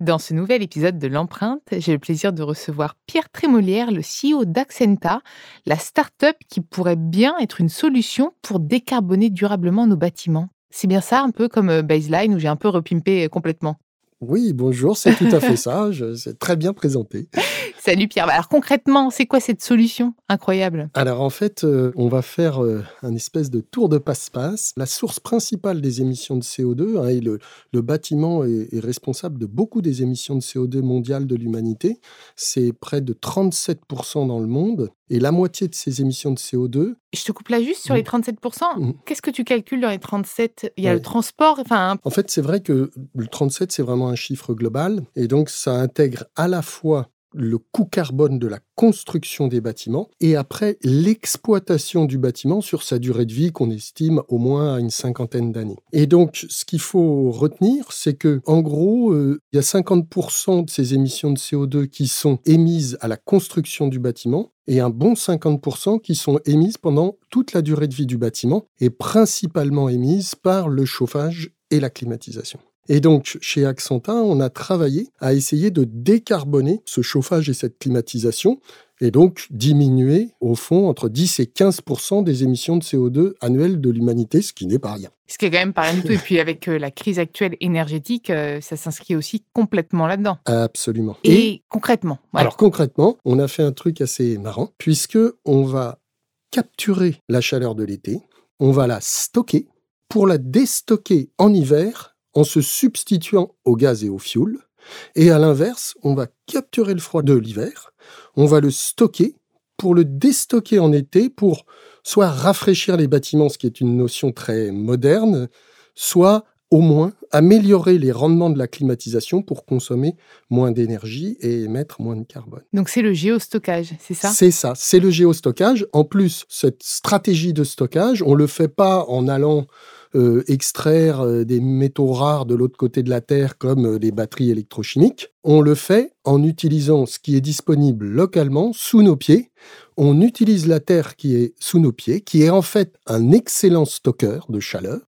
Dans ce nouvel épisode de l'empreinte, j'ai le plaisir de recevoir Pierre Trémolière, le CEO d'Accenta, la start-up qui pourrait bien être une solution pour décarboner durablement nos bâtiments. C'est bien ça, un peu comme euh, Baseline, où j'ai un peu repimpé euh, complètement? Oui, bonjour, c'est tout à fait ça. C'est très bien présenté. Salut Pierre. Alors concrètement, c'est quoi cette solution incroyable? Alors en fait, euh, on va faire euh, un espèce de tour de passe-passe. La source principale des émissions de CO2, hein, et le, bâtiment est, responsable de beaucoup des émissions de CO2 mondiales de l'humanité. C'est près de 37% dans le monde. Et la moitié de ces émissions de CO2. Je te coupe là juste sur les 37%. Mmh. mmh. Qu'est-ce que tu calcules dans les 37 Il y a le transport. Enfin... En fait, c'est vrai que le 37, c'est vraiment un chiffre global. Et donc, ça intègre à la fois le coût carbone de la construction des bâtiments et après l'exploitation du bâtiment sur sa durée de vie qu'on estime au moins à une cinquantaine d'années. Et donc, ce qu'il faut retenir, c'est que en gros, euh, il y a 50% de ces émissions de CO2 qui sont émises à la construction du bâtiment et un bon 50% qui sont émises pendant toute la durée de vie du bâtiment et principalement émises par le chauffage et la climatisation. Et donc, chez Accenta, on a travaillé à essayer de décarboner ce chauffage et cette climatisation, et donc diminuer, au fond, entre 10 et 15% des émissions de CO2 annuelles de l'humanité, ce qui n'est pas rien. Ce qui est quand même pas rien du tout. Et puis, avec euh, la crise actuelle énergétique, euh, ça s'inscrit aussi complètement là-dedans. Absolument. Et, concrètement Alors, concrètement, on a fait un truc assez marrant, puisque on va capturer la chaleur de l'été, on va la stocker pour la déstocker en hiver en se substituant au gaz et au fioul. Et à l'inverse, on va capturer le froid de l'hiver, on va le stocker pour le déstocker en été pour soit rafraîchir les bâtiments, ce qui est une notion très moderne, soit au moins améliorer les rendements de la climatisation pour consommer moins d'énergie et émettre moins de carbone. Donc c'est le géostockage, c'est ça? C'est ça, c'est le géostockage. En plus, cette stratégie de stockage, on ne le fait pas en allant euh, extraire euh, des métaux rares de l'autre côté de la Terre comme euh, les batteries électrochimiques. On le fait en utilisant ce qui est disponible localement sous nos pieds. On utilise la Terre qui est sous nos pieds, qui est en fait un excellent stockeur de chaleur.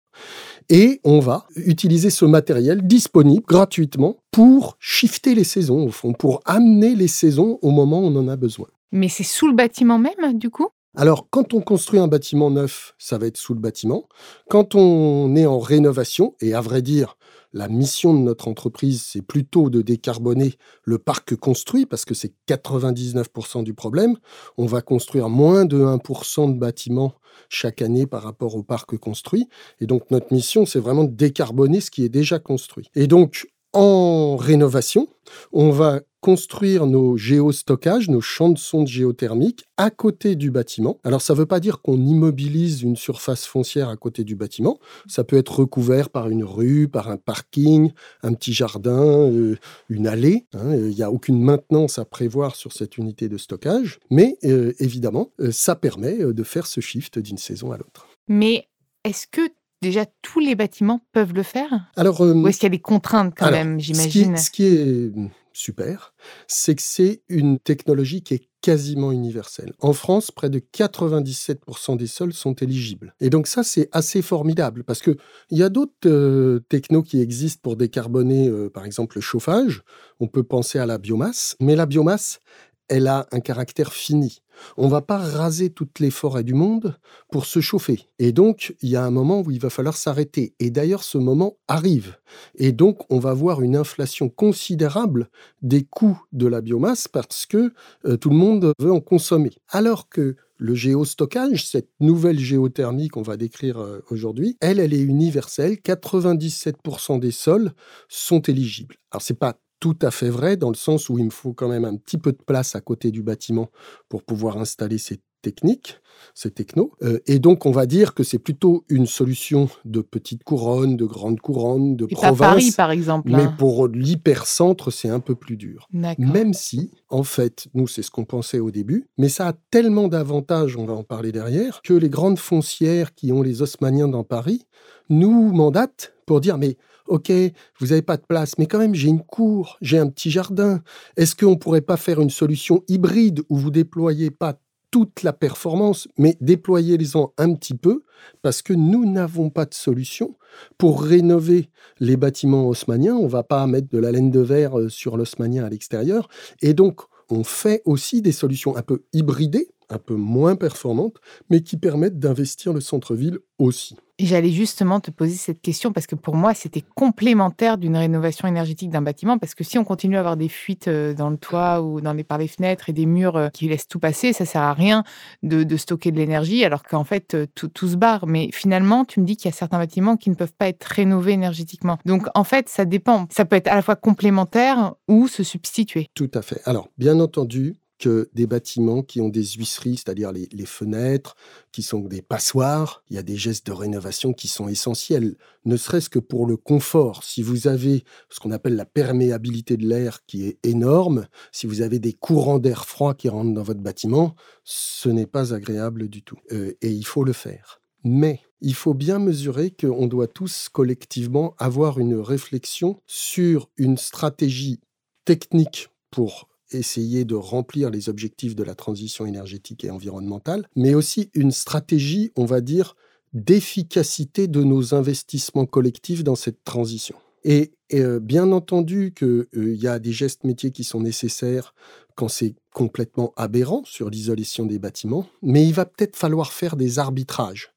Et on va utiliser ce matériel disponible gratuitement pour shifter les saisons, au fond, pour amener les saisons au moment où on en a besoin. Mais c'est sous le bâtiment même, du coup? Alors, quand on construit un bâtiment neuf, ça va être sous le bâtiment. Quand on est en rénovation, et à vrai dire, la mission de notre entreprise, c'est plutôt de décarboner le parc construit, parce que c'est 99% du problème. On va construire moins de 1% de bâtiments chaque année par rapport au parc construit. Et donc, notre mission, c'est vraiment de décarboner ce qui est déjà construit. Et donc, en rénovation, on va construire nos géostockages, nos champs de sonde géothermiques à côté du bâtiment. Alors ça ne veut pas dire qu'on immobilise une surface foncière à côté du bâtiment. Ça peut être recouvert par une rue, par un parking, un petit jardin, euh, une allée. Hein. Il n'y a aucune maintenance à prévoir sur cette unité de stockage. Mais euh, évidemment, euh, ça permet de faire ce shift d'une saison à l'autre. Mais est-ce que déjà tous les bâtiments peuvent le faire? Alors, Ou est-ce qu'il y a des contraintes quand même, j'imagine? ce qui est super, c'est que c'est une technologie qui est quasiment universelle. En France, près de 97% des sols sont éligibles. Et donc ça, c'est assez formidable parce qu'il y a d'autres euh, technos qui existent pour décarboner, euh, par exemple, le chauffage. On peut penser à la biomasse, mais la biomasse, elle a un caractère fini. On ne va pas raser toutes les forêts du monde pour se chauffer. Et donc, il y a un moment où il va falloir s'arrêter. Et d'ailleurs, ce moment arrive. Et donc, on va voir une inflation considérable des coûts de la biomasse parce que euh, tout le monde veut en consommer. Alors que le géostockage, cette nouvelle géothermie qu'on va décrire euh, aujourd'hui, elle, elle est universelle. 97% des sols sont éligibles. Alors, c'est pas tout à fait vrai, dans le sens où il me faut quand même un petit peu de place à côté du bâtiment pour pouvoir installer ces technique, c'est techno. Euh, et donc, on va dire que c'est plutôt une solution de petite couronne, de grande couronne, de Et province. pas Paris, par exemple. Mais hein. pour l'hypercentre, c'est un peu plus dur. Même si, en fait, nous, c'est ce qu'on pensait au début, mais ça a tellement d'avantages, on va en parler derrière, que les grandes foncières qui ont les Haussmanniens dans Paris nous mandatent pour dire, mais ok, vous n'avez pas de place, mais quand même, j'ai une cour, j'ai un petit jardin. Est-ce qu'on ne pourrait pas faire une solution hybride où vous déployez pas toute la performance, mais déployez-les-en un petit peu, parce que nous n'avons pas de solution pour rénover les bâtiments haussmanniens. On va pas mettre de la laine de verre euh, sur l'haussmannien à l'extérieur. Et donc, on fait aussi des solutions un peu hybridées, un peu moins performantes, mais qui permettent d'investir le centre-ville aussi. J'allais justement te poser cette question parce que pour moi, c'était complémentaire d'une rénovation énergétique d'un bâtiment. Parce que si on continue à avoir des fuites euh, dans le toit ou dans les, par les fenêtres et des murs euh, qui laissent tout passer, ça sert à rien de, de stocker de l'énergie alors qu'en fait, euh, tout, tout se barre. Mais finalement, tu me dis qu'il y a certains bâtiments qui ne peuvent pas être rénovés énergétiquement. Donc en fait, ça dépend. Ça peut être à la fois complémentaire ou se substituer. Tout à fait. Alors, bien entendu, que des bâtiments qui ont des huisseries, c'est-à-dire les, fenêtres, qui sont des passoires, il y a des gestes de rénovation qui sont essentiels, ne serait-ce que pour le confort. Si vous avez ce qu'on appelle la perméabilité de l'air qui est énorme, si vous avez des courants d'air froid qui rentrent dans votre bâtiment, ce n'est pas agréable du tout. Euh, et il faut le faire. Mais il faut bien mesurer qu'on doit tous collectivement avoir une réflexion sur une stratégie technique pour essayer de remplir les objectifs de la transition énergétique et environnementale, mais aussi une stratégie, on va dire, d'efficacité de nos investissements collectifs dans cette transition. Et, euh, bien entendu qu'il y a des gestes métiers qui sont nécessaires quand c'est complètement aberrant sur l'isolation des bâtiments, mais il va peut-être falloir faire des arbitrages.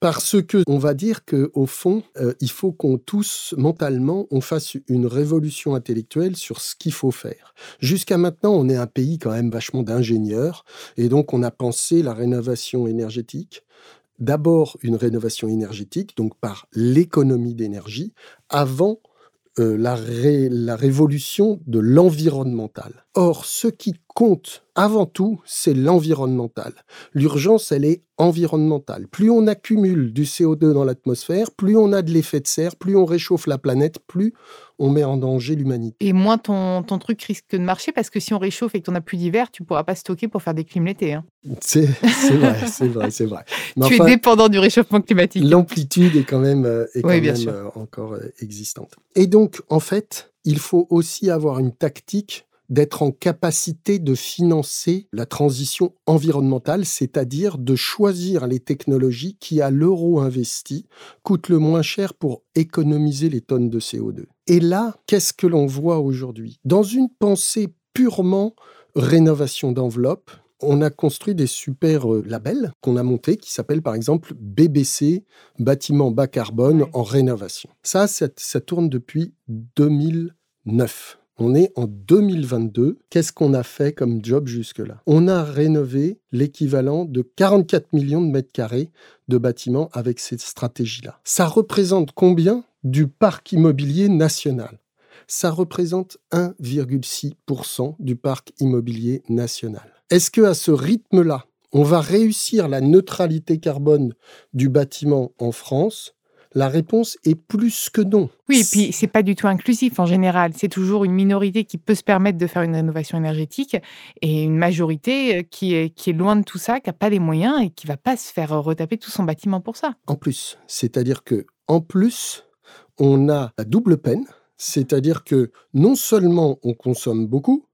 Parce que on va dire qu'au fond, euh, il faut qu'on tous, mentalement, on fasse une révolution intellectuelle sur ce qu'il faut faire. Jusqu'à maintenant, on est un pays quand même vachement d'ingénieurs, et donc on a pensé la rénovation énergétique d'abord une rénovation énergétique, donc par l'économie d'énergie, avant euh, la, ré, la révolution de l'environnemental. Or, ce qui compte avant tout, c'est l'environnemental. L'urgence, elle est environnementale. Plus on accumule du CO2 dans l'atmosphère, plus on a de l'effet de serre, plus on réchauffe la planète, plus on met en danger l'humanité. Et moins ton, ton truc risque de marcher parce que si on réchauffe et que tu n'as plus d'hiver, tu pourras pas stocker pour faire des clims l'été. Hein. C'est vrai, c'est vrai, c'est vrai. Mais tu enfin, es dépendant du réchauffement climatique. L'amplitude est quand même, euh, est quand oui, même euh, encore euh, existante. Et donc, en fait, il faut aussi avoir une tactique d'être en capacité de financer la transition environnementale, c'est-à-dire de choisir les technologies qui, à l'euro investi, coûtent le moins cher pour économiser les tonnes de CO2. Et là, qu'est-ce que l'on voit aujourd'hui? Dans une pensée purement rénovation d'enveloppe, on a construit des super euh, labels qu'on a montés qui s'appellent par exemple BBC, bâtiment bas carbone en rénovation. Ça, ça, ça tourne depuis 2009. On est en 2022. Qu'est-ce qu'on a fait comme job jusque-là? On a rénové l'équivalent de 44 millions de mètres carrés de bâtiments avec cette stratégie-là. Ça représente combien du parc immobilier national? Ça représente 1,6% du parc immobilier national. Est-ce que à ce rythme-là, on va réussir la neutralité carbone du bâtiment en France? La réponse est plus que non. Oui, et puis c'est pas du tout inclusif en général. C'est toujours une minorité qui peut se permettre de faire une rénovation énergétique et une majorité qui est, qui est loin de tout ça, qui n'a pas les moyens et qui va pas se faire retaper tout son bâtiment pour ça. En plus, c'est-à-dire que en plus, on a la double peine, c'est-à-dire que non seulement on consomme beaucoup,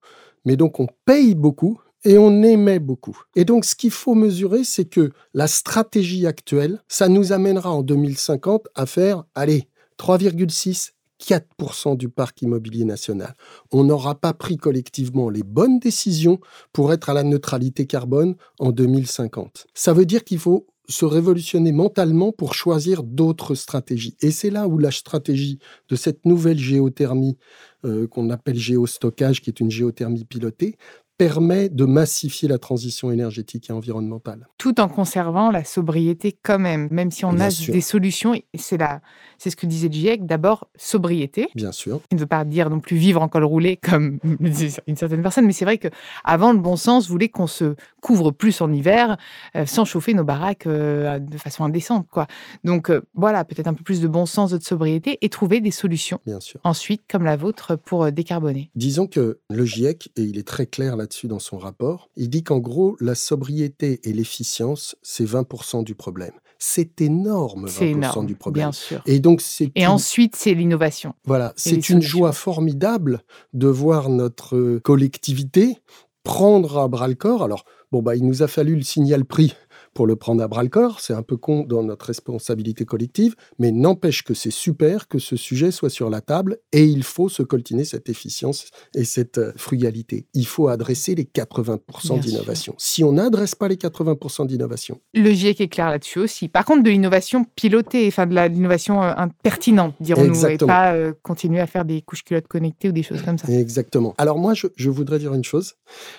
mais donc on paye beaucoup et on émet beaucoup. Et donc, ce qu'il faut mesurer, c'est que la stratégie actuelle, ça nous amènera en 2050 à faire, allez, 3,6 4% du parc immobilier national. On n'aura pas pris collectivement les bonnes décisions pour être à la neutralité carbone en 2050. Ça veut dire qu'il faut se révolutionner mentalement pour choisir d'autres stratégies. Et c'est là où la stratégie de cette nouvelle géothermie euh, qu'on appelle géostockage, qui est une géothermie pilotée, permet de massifier la transition énergétique et environnementale. Tout en conservant la sobriété quand même, même si on Bien a sûr. des solutions. C'est la, c'est ce que disait le GIEC. D'abord, sobriété. Bien sûr. qui ne veut pas dire non plus vivre en col roulé comme une certaine personne, mais c'est vrai que avant le bon sens voulait qu'on se couvre plus en hiver euh, sans chauffer nos baraques euh, de façon indécente, quoi. Donc euh, voilà, peut-être un peu plus de bon sens, de sobriété et trouver des solutions Bien sûr. ensuite comme la vôtre pour euh, décarboner. Disons que le GIEC, et il est très clair là-dessus dans son rapport, il dit qu'en gros, la sobriété et l'efficience, c'est 20% du problème. C'est énorme, 20% C'est énorme, du problème. bien sûr. Et donc, c'est Et une- ensuite, c'est l'innovation. Voilà, c'est une joie formidable de voir notre euh, collectivité prendre à bras le corps. Alors, bon, bah, il nous a fallu le signal prix pour le prendre à bras le corps. C'est un peu con dans notre responsabilité collective, mais n'empêche que c'est super que ce sujet soit sur la table et il faut se coltiner cette efficience et cette euh, frugalité. Il faut adresser les 80% Bien d'innovation. Si on n'adresse pas les 80% d'innovation, Le GIEC est clair là-dessus aussi. Par contre, de l'innovation pilotée, enfin de l'innovation euh, pertinente, dirons-nous, et pas euh, continuer à faire des couches culottes connectées ou des choses comme ça. Exactement. Alors moi, je, je voudrais dire une chose,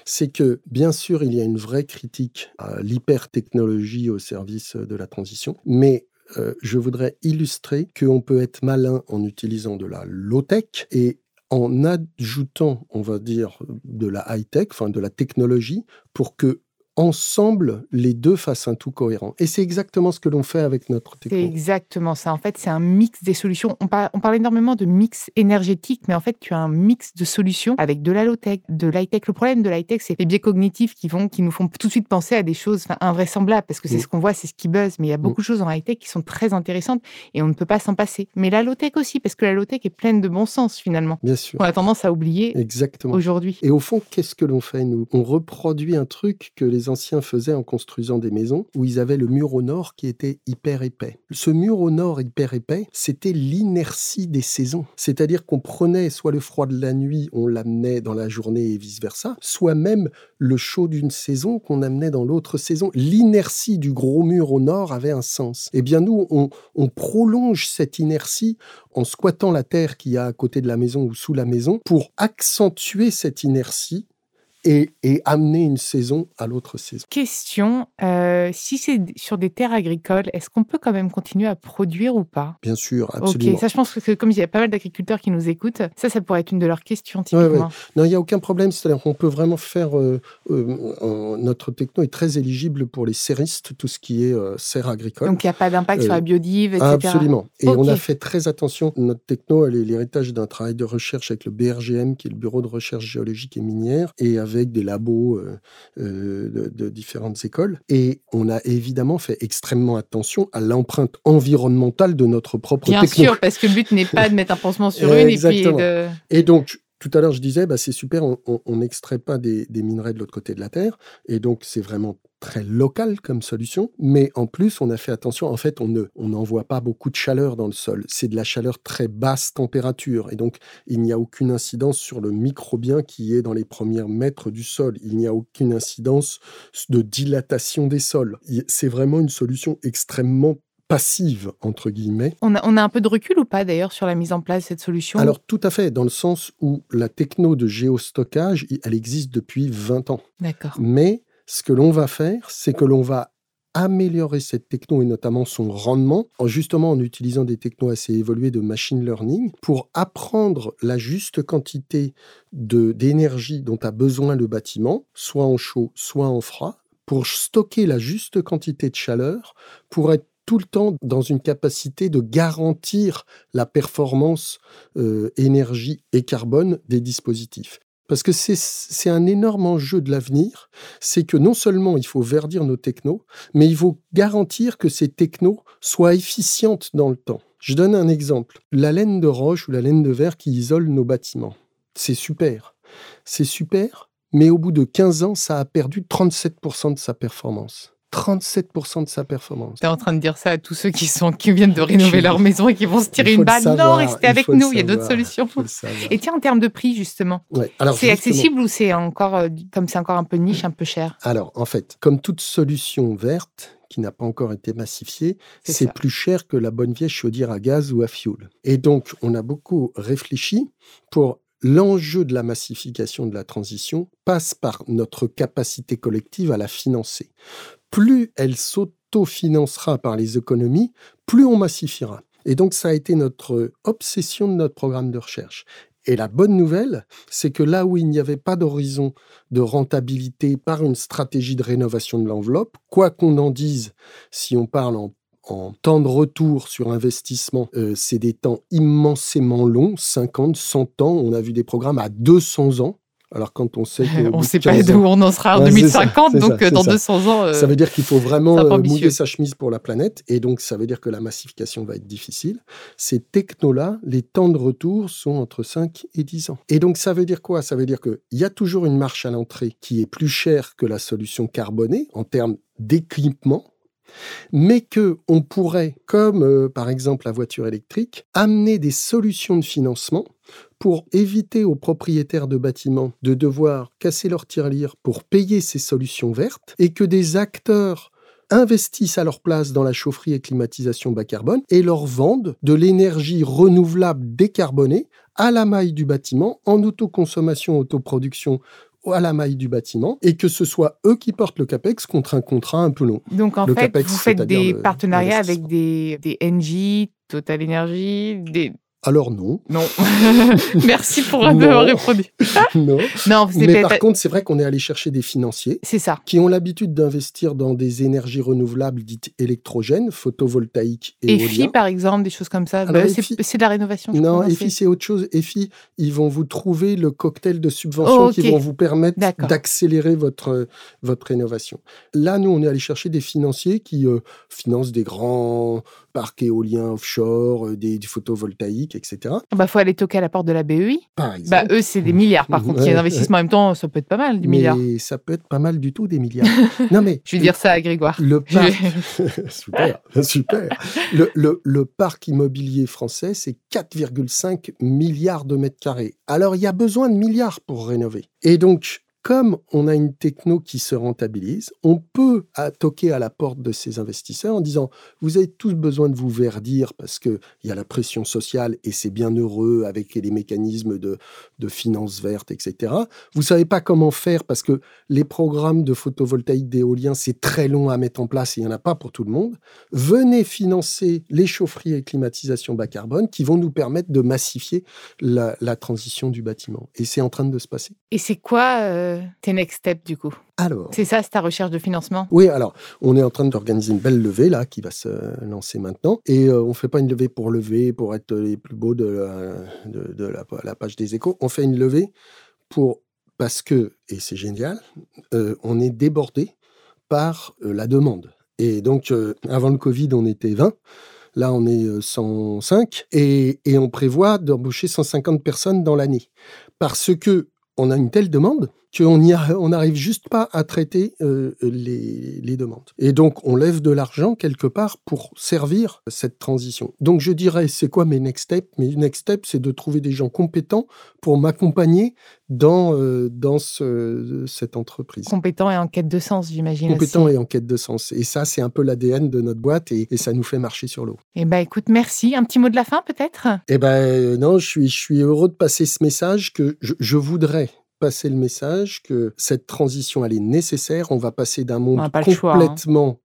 c'est que bien sûr, il y a une vraie critique à l'hyper-technologie au service de la transition, mais euh, je voudrais illustrer qu'on peut être malin en utilisant de la low-tech et en ajoutant, on va dire, de la high-tech, enfin de la technologie, pour que ensemble, les deux fassent un tout cohérent. Et c'est exactement ce que l'on fait avec notre C'est technologie. exactement ça. En fait, c'est un mix des solutions. On parle, on parle énormément de mix énergétique, mais en fait, tu as un mix de solutions avec de la low-tech, de l'high-tech. Le problème de l'high-tech, c'est les biais cognitifs qui, vont, qui nous font tout de suite penser à des choses invraisemblables, parce que c'est Mm. ce qu'on voit, c'est ce qui buzz. Mais il y a beaucoup de choses en high-tech qui sont très intéressantes et on ne peut pas s'en passer. Mais la low-tech aussi, parce que la low-tech est pleine de bon sens, finalement. Bien sûr. On a tendance à oublier Exactement. aujourd'hui. Et au fond, qu'est-ce que l'on fait, nous? On reproduit un truc que les anciens faisaient en construisant des maisons, où ils avaient le mur au nord qui était hyper épais. Ce mur au nord hyper épais, c'était l'inertie des saisons. C'est-à-dire qu'on prenait soit le froid de la nuit, on l'amenait dans la journée et vice-versa, soit même le chaud d'une saison qu'on amenait dans l'autre saison. L'inertie du gros mur au nord avait un sens. Eh bien, nous, on, on prolonge cette inertie en squattant la terre qu'il y a à côté de la maison ou sous la maison pour accentuer cette inertie et, et amener une saison à l'autre saison. Question, euh, si c'est sur des terres agricoles, est-ce qu'on peut quand même continuer à produire ou pas? Bien sûr, absolument. Ok, ça je pense que comme il y a pas mal d'agriculteurs qui nous écoutent, ça, ça pourrait être une de leurs questions Ouais, ouais. typiquement. Non, il n'y a aucun problème. C'est-à-dire qu'on peut vraiment faire. euh, euh, notre techno est très éligible pour les serristes, tout ce qui est serre agricole. Donc il n'y a pas d'impact sur la biodive, etc. Absolument. Et on a fait très attention. Notre techno, elle est l'héritage d'un travail de recherche avec le BRGM, qui est le Bureau de recherche géologique et minière, et avec des labos euh, euh, de, de différentes écoles. Et on a évidemment fait extrêmement attention à l'empreinte environnementale de notre propre Bien techno. sûr, parce que le but n'est pas de mettre un pansement sur une et puis Exactement. de... Et donc, tout à l'heure, je disais, bah, c'est super, on n'extrait pas des, minerais de l'autre côté de la Terre. Et donc, c'est vraiment très local comme solution. Mais en plus, on a fait attention, en fait, on ne- on n'envoie pas beaucoup de chaleur dans le sol. C'est de la chaleur très basse température. Et donc, il n'y a aucune incidence sur le microbien qui est dans les premiers mètres du sol. Il n'y a aucune incidence de dilatation des sols. C'est vraiment une solution extrêmement passive, entre guillemets. On a, on a un peu de recul ou pas d'ailleurs sur la mise en place de cette solution? Alors tout à fait, dans le sens où la techno de géostockage, elle existe depuis 20 ans. D'accord. Mais ce que l'on va faire, c'est que l'on va améliorer cette techno et notamment son rendement, en justement en utilisant des technos assez évolués de machine learning, pour apprendre la juste quantité d'énergie dont a besoin le bâtiment, soit en chaud, soit en froid, pour stocker la juste quantité de chaleur, pour être tout le temps dans une capacité de garantir la performance euh, énergie et carbone des dispositifs. Parce que c'est- un énorme enjeu de l'avenir, c'est que non seulement il faut verdir nos technos, mais il faut garantir que ces technos soient efficientes dans le temps. Je donne un exemple. La laine de roche ou la laine de verre qui isole nos bâtiments. C'est super. C'est super, mais au bout de 15 ans, ça a perdu 37% de sa performance. 37% de sa performance. Tu es en train de dire ça à tous ceux qui, sont, qui viennent de rénover leur maison et qui vont se tirer une balle. non, restez avec nous, il y a d'autres solutions. Et tiens, en termes de prix, justement, Ouais. C'est accessible ou c'est encore, euh, comme c'est encore un peu niche, un peu cher? Alors, en fait, comme toute solution verte qui n'a pas encore été massifiée, C'est plus cher que la bonne vieille chaudière à gaz ou à fioul. Et donc, on a beaucoup réfléchi pour l'enjeu de la massification de la transition passe par notre capacité collective à la financer. Plus elle s'autofinancera par les économies, plus on massifiera. Et donc ça a été notre obsession de notre programme de recherche. Et la bonne nouvelle, c'est que là où il n'y avait pas d'horizon de rentabilité par une stratégie de rénovation de l'enveloppe, quoi qu'on en dise, si on parle en, temps de retour sur investissement, euh, c'est des temps immensément longs, 50, 100 ans. On a vu des programmes à 200 ans. Alors quand on sait on ne sait pas d'où on en sera en 2050, donc euh, dans 200 ans. Euh, ça veut dire qu'il faut vraiment mouiller sa chemise pour la planète, et donc ça veut dire que la massification va être difficile. Ces technos-là, les temps de retour sont entre 5 et 10 ans. Et donc ça veut dire quoi? Ça veut dire qu'il y a toujours une marche à l'entrée qui est plus chère que la solution carbonée en termes d'équipement, mais que on pourrait, comme par exemple la voiture électrique, amener des solutions de financement pour éviter aux propriétaires de bâtiments de devoir casser leur tirelire pour payer ces solutions vertes et que des acteurs investissent à leur place dans la chaufferie et climatisation bas carbone et leur vendent de l'énergie renouvelable décarbonée à la maille du bâtiment en autoconsommation, autoproduction à la maille du bâtiment et que ce soit eux qui portent le CAPEX contre un contrat un peu long. Donc en fait, vous faites des partenariats avec des, des NG, Total Energy, des, alors non. Non. Merci pour avoir répondu. non. non Mais par contre, c'est vrai qu'on est allé chercher des financiers. C'est ça. Qui ont l'habitude d'investir dans des énergies renouvelables dites électrogènes, photovoltaïques et EFI, par exemple, des choses comme ça. Bah, c'est de la rénovation. non, EFI, c'est autre chose. EFI, ils vont vous trouver le cocktail de subventions qui vont vous permettre d'accélérer votre, votre rénovation. Là, nous, on est allé chercher des financiers qui euh, financent des grands parcs éoliens offshore, euh, des, du photovoltaïque, etc. Il ah bah, faut aller toquer à la porte de la BEI. Par bah, exemple. Bah, eux, c'est des milliards. Par contre, a d'investissement en même temps, ça peut être pas mal, des milliards. ça peut être pas mal du tout, des milliards. non, mais. Je vais dire ça à Grégoire. Le parc. super, super. Le, le, le parc immobilier français, c'est 4,5 milliards de mètres carrés. Alors, il y a besoin de milliards pour rénover. Et donc, comme on a une techno qui se rentabilise, on peut toquer à la porte de ces investisseurs en disant vous avez tous besoin de vous verdir parce qu'il y a la pression sociale et c'est bien heureux avec les mécanismes de, de finances vertes, etc. Vous savez pas comment faire parce que les programmes de photovoltaïque d'éolien, c'est très long à mettre en place et il n'y en a pas pour tout le monde. Venez financer les chaufferies et climatisation bas carbone qui vont nous permettre de massifier la, transition du bâtiment. Et c'est en train de se passer. Et c'est quoi euh, tes next steps du coup alors, c'est ça, c'est ta recherche de financement? Oui, alors, on est en train d'organiser une belle levée là qui va se lancer maintenant. Et euh, on ne fait pas une levée pour lever, pour être les plus beaux de, de, la, page des échos. On fait une levée pour parce que, et c'est génial, euh, on est débordé par euh, la demande. Et donc, avant le Covid, on était 20. Là, on est 105 et, et on prévoit d'embaucher 150 personnes dans l'année. Parce que on a une telle demande qu'on n'arrive juste pas à traiter euh, les, demandes. Et donc, on lève de l'argent quelque part pour servir cette transition. Donc, je dirais, c'est quoi mes next steps? Mes next steps, c'est de trouver des gens compétents pour m'accompagner dans, euh, dans cette entreprise. Compétents et en quête de sens, j'imagine. Compétents et en quête de sens. Et ça, c'est un peu l'ADN de notre boîte et, ça nous fait marcher sur l'eau. Eh bien, écoute, merci. Un petit mot de la fin, peut-être? Eh bien, non, je suis, je suis heureux de passer ce message que je voudrais passer le message que cette transition, elle est nécessaire. On va passer d'un monde hein. complètement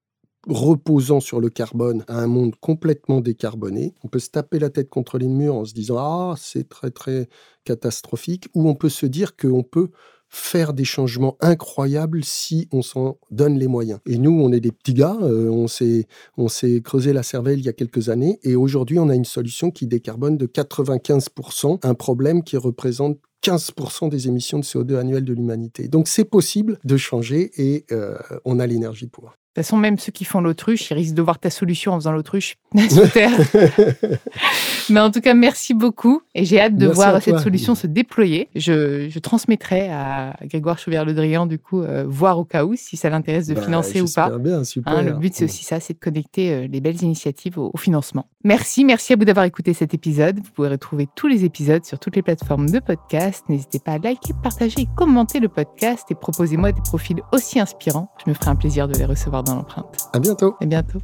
reposant sur le carbone à un monde complètement décarboné. On peut se taper la tête contre les murs en se disant ah c'est très très catastrophique ou on peut se dire qu'on peut faire des changements incroyables si on s'en donne les moyens. Et nous, on est des petits gars, euh, on s'est on s'est creusé la cervelle il y a quelques années et aujourd'hui, on a une solution qui décarbone de 95% un problème qui représente 15% des émissions de CO2 annuelles de l'humanité. Donc c'est possible de changer et euh, on a l'énergie pour. Toute façon, même ceux qui font l'autruche, ils risquent de voir ta solution en faisant l'autruche Mais en tout cas, merci beaucoup. Et j'ai hâte de voir cette solution se déployer. Je, transmettrai à Grégoire Chauvière-Le Drian, du coup, euh, voir au cas où, si ça l'intéresse de bah, financer ou pas. Bien, super. Hein, le but, c'est aussi ça, c'est de connecter euh, les belles initiatives au, financement. Merci, merci à vous d'avoir écouté cet épisode. Vous pouvez retrouver tous les épisodes sur toutes les plateformes de podcast. N'hésitez pas à liker, partager et commenter le podcast et proposez-moi des profils aussi inspirants. Je me ferai un plaisir de les recevoir dans l'empreinte. À bientôt. À bientôt.